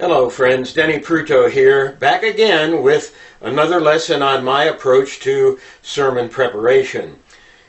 Hello, friends. Denny Prutow here, back again with another lesson on my approach to sermon preparation.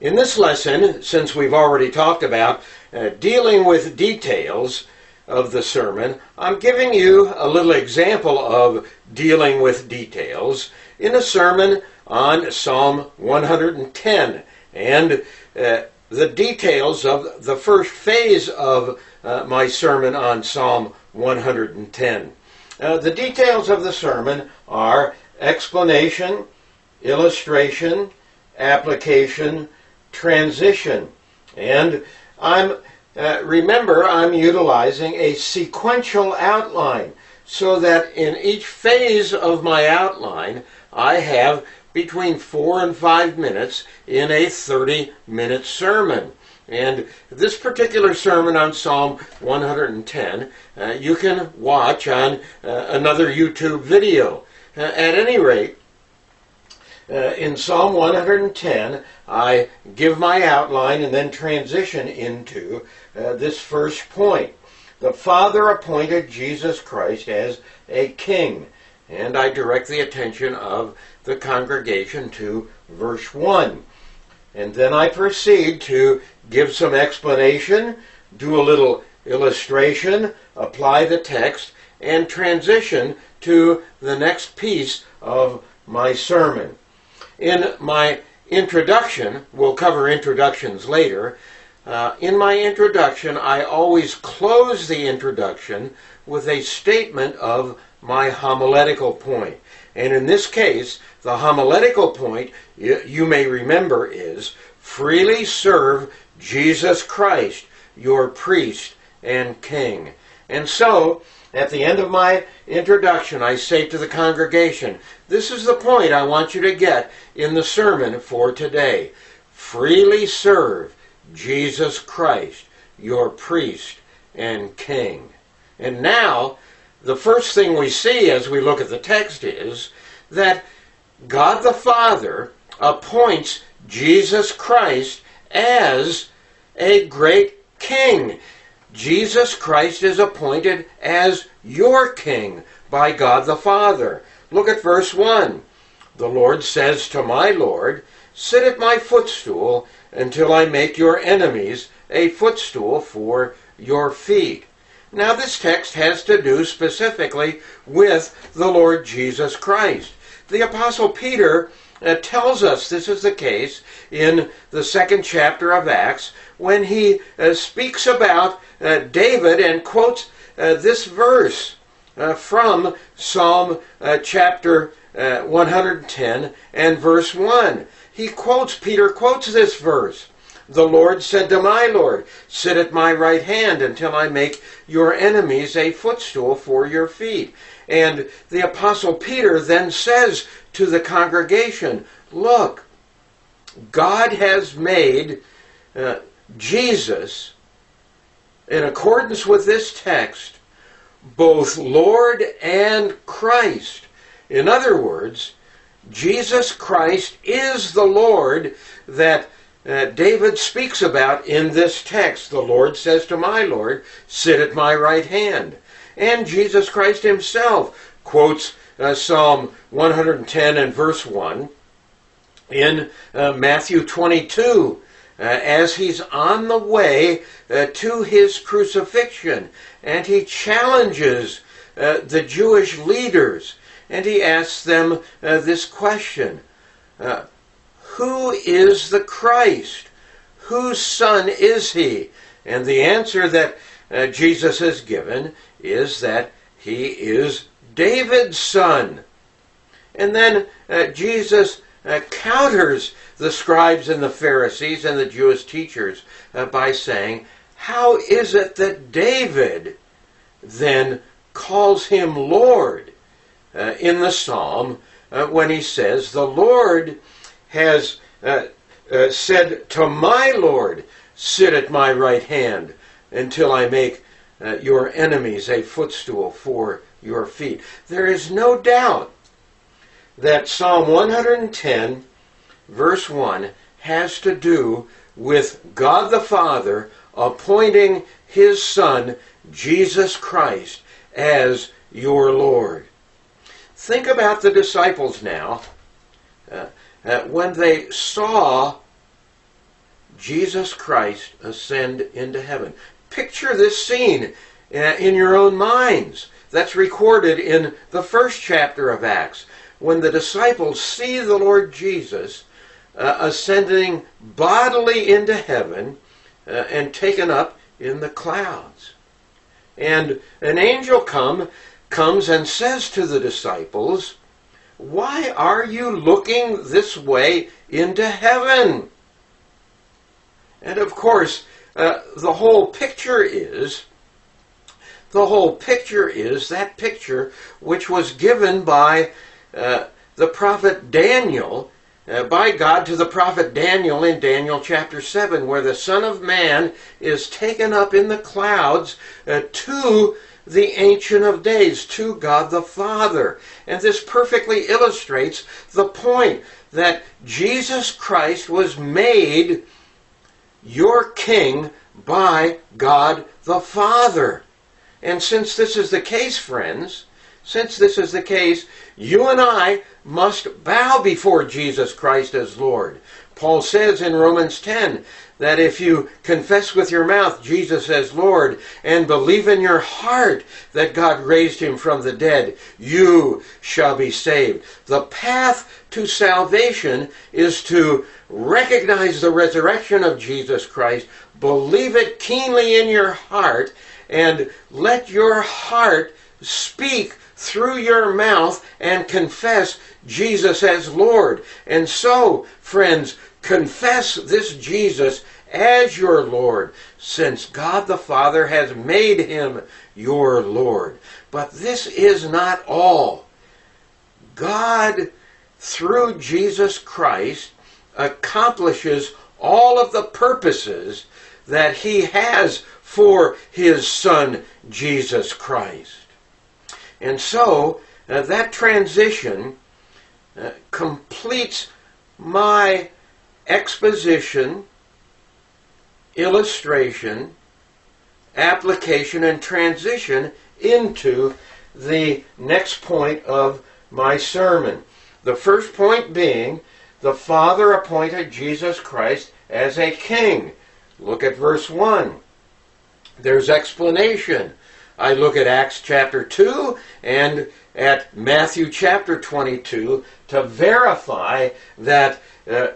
In this lesson, since we've already talked about uh, dealing with details of the sermon, I'm giving you a little example of dealing with details in a sermon on Psalm 110 and uh, the details of the first phase of uh, my sermon on Psalm 110. Uh, the details of the sermon are explanation, illustration, application, transition. And I'm uh, remember I'm utilizing a sequential outline so that in each phase of my outline I have between 4 and 5 minutes in a 30 minute sermon. And this particular sermon on Psalm 110, uh, you can watch on uh, another YouTube video. Uh, at any rate, uh, in Psalm 110, I give my outline and then transition into uh, this first point. The Father appointed Jesus Christ as a king. And I direct the attention of the congregation to verse 1. And then I proceed to give some explanation, do a little illustration, apply the text, and transition to the next piece of my sermon. In my introduction, we'll cover introductions later. Uh, in my introduction, I always close the introduction with a statement of my homiletical point. And in this case, the homiletical point, you, may remember, is freely serve Jesus Christ, your priest and king. And so, at the end of my introduction, I say to the congregation, this is the point I want you to get in the sermon for today. Freely serve Jesus Christ, your priest and king. And now, the first thing we see as we look at the text is that God the Father appoints Jesus Christ as a great king. Jesus Christ is appointed as your king by God the Father. Look at verse 1. The Lord says to my Lord, Sit at my footstool until I make your enemies a footstool for your feet. Now, this text has to do specifically with the Lord Jesus Christ. The Apostle Peter uh, tells us this is the case in the second chapter of Acts when he uh, speaks about uh, David and quotes uh, this verse uh, from Psalm uh, chapter 110 and verse 1. He quotes, Peter quotes this verse. The Lord said to my Lord, Sit at my right hand until I make your enemies a footstool for your feet. And the Apostle Peter then says to the congregation, Look, God has made uh, Jesus, in accordance with this text, both Lord and Christ. In other words, Jesus Christ is the Lord that uh, David speaks about in this text. The Lord says to my Lord, Sit at my right hand. And Jesus Christ himself quotes uh, Psalm 110 and verse 1 in uh, Matthew 22 uh, as he's on the way uh, to his crucifixion. And he challenges uh, the Jewish leaders and he asks them this question who is the Christ? Whose son is he? And the answer that uh, Jesus has given is that he is David's son. And then uh, Jesus uh, counters the scribes and the Pharisees and the Jewish teachers uh, by saying, How is it that David then calls him Lord uh, in the psalm uh, when he says, The Lord has uh, uh, said to my Lord, Sit at my right hand until I make uh, your enemies a footstool for your feet. There is no doubt that Psalm 110, verse 1, has to do with God the Father appointing his Son, Jesus Christ, as your Lord. Think about the disciples now. Uh, when they saw Jesus Christ ascend into heaven. Picture this scene uh, in your own minds. That's recorded in the first chapter of Acts. When the disciples see the Lord Jesus uh, ascending bodily into heaven uh, and taken up in the clouds. And an angel come, comes and says to the disciples, Why are you looking this way into heaven? And of course, uh, the whole picture is the whole picture is that picture which was given by uh, the prophet Daniel, uh, by God to the prophet Daniel in Daniel chapter 7, where the Son of Man is taken up in the clouds uh, to the Ancient of Days, to God the Father. And this perfectly illustrates the point that Jesus Christ was made your king by God the Father. And since this is the case, friends, since this is the case, you and I must bow before Jesus Christ as Lord. Paul says in Romans 10 that if you confess with your mouth Jesus as Lord and believe in your heart that God raised him from the dead, you shall be saved. The path to salvation is to recognize the resurrection of Jesus Christ, believe it keenly in your heart, and let your heart speak through your mouth and confess Jesus as Lord. And so, friends, confess this Jesus as your Lord, since God the Father has made him your Lord. But this is not all. God, through Jesus Christ, accomplishes all of the purposes that he has for his Son, Jesus Christ. And so, uh, that transition uh, completes my exposition, illustration, application, and transition into the next point of my sermon. The first point being the Father appointed Jesus Christ as a king. Look at verse 1. There's explanation. I look at Acts chapter 2 and at Matthew chapter 22 to verify that uh,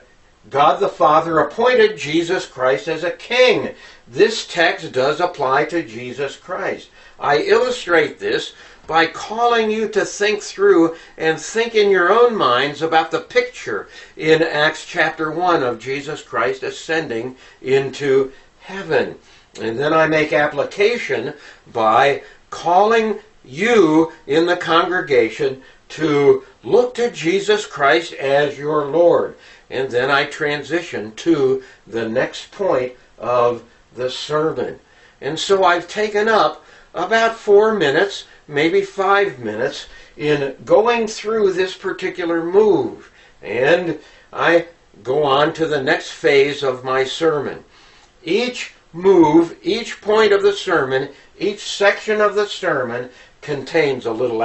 God the Father appointed Jesus Christ as a king. This text does apply to Jesus Christ. I illustrate this by calling you to think through and think in your own minds about the picture in Acts chapter 1 of Jesus Christ ascending into heaven. And then I make application by calling you in the congregation to look to Jesus Christ as your Lord. And then I transition to the next point of the sermon. And so I've taken up about four minutes maybe five minutes in going through this particular move. And I go on to the next phase of my sermon. Each move, each point of the sermon, each section of the sermon contains a little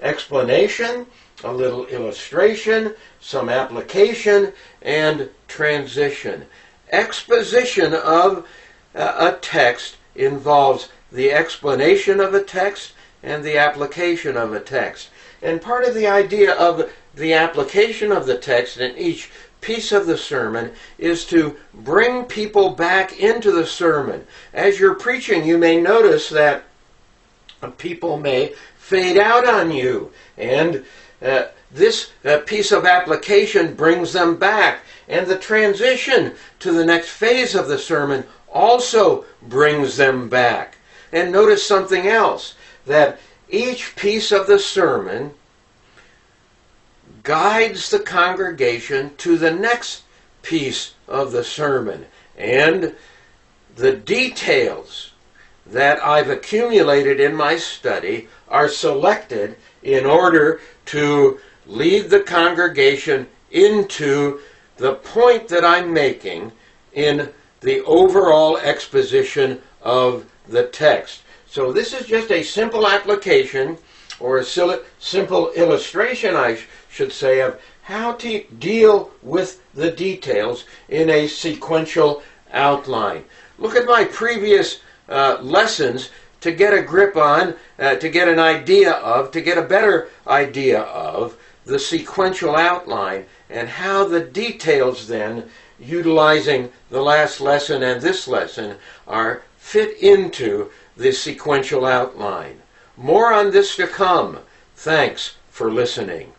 explanation, a little illustration, some application, and transition. Exposition of uh, a text involves the explanation of a text and the application of a text. And part of the idea of the application of the text in each piece of the sermon is to bring people back into the sermon. As you're preaching, you may notice that people may fade out on you. And uh, this uh, piece of application brings them back. And the transition to the next phase of the sermon also brings them back. And notice something else that each piece of the sermon guides the congregation to the next piece of the sermon. And the details that I've accumulated in my study are selected in order to lead the congregation into the point that I'm making in the overall exposition of the text. So this is just a simple application or a simple illustration, I sh- should say, of how to deal with the details in a sequential outline. Look at my previous uh, lessons to get a grip on, uh, to get an idea of, to get a better idea of the sequential outline and how the details then, utilizing the last lesson and this lesson, are fit into the sequential outline. More on this to come. Thanks for listening.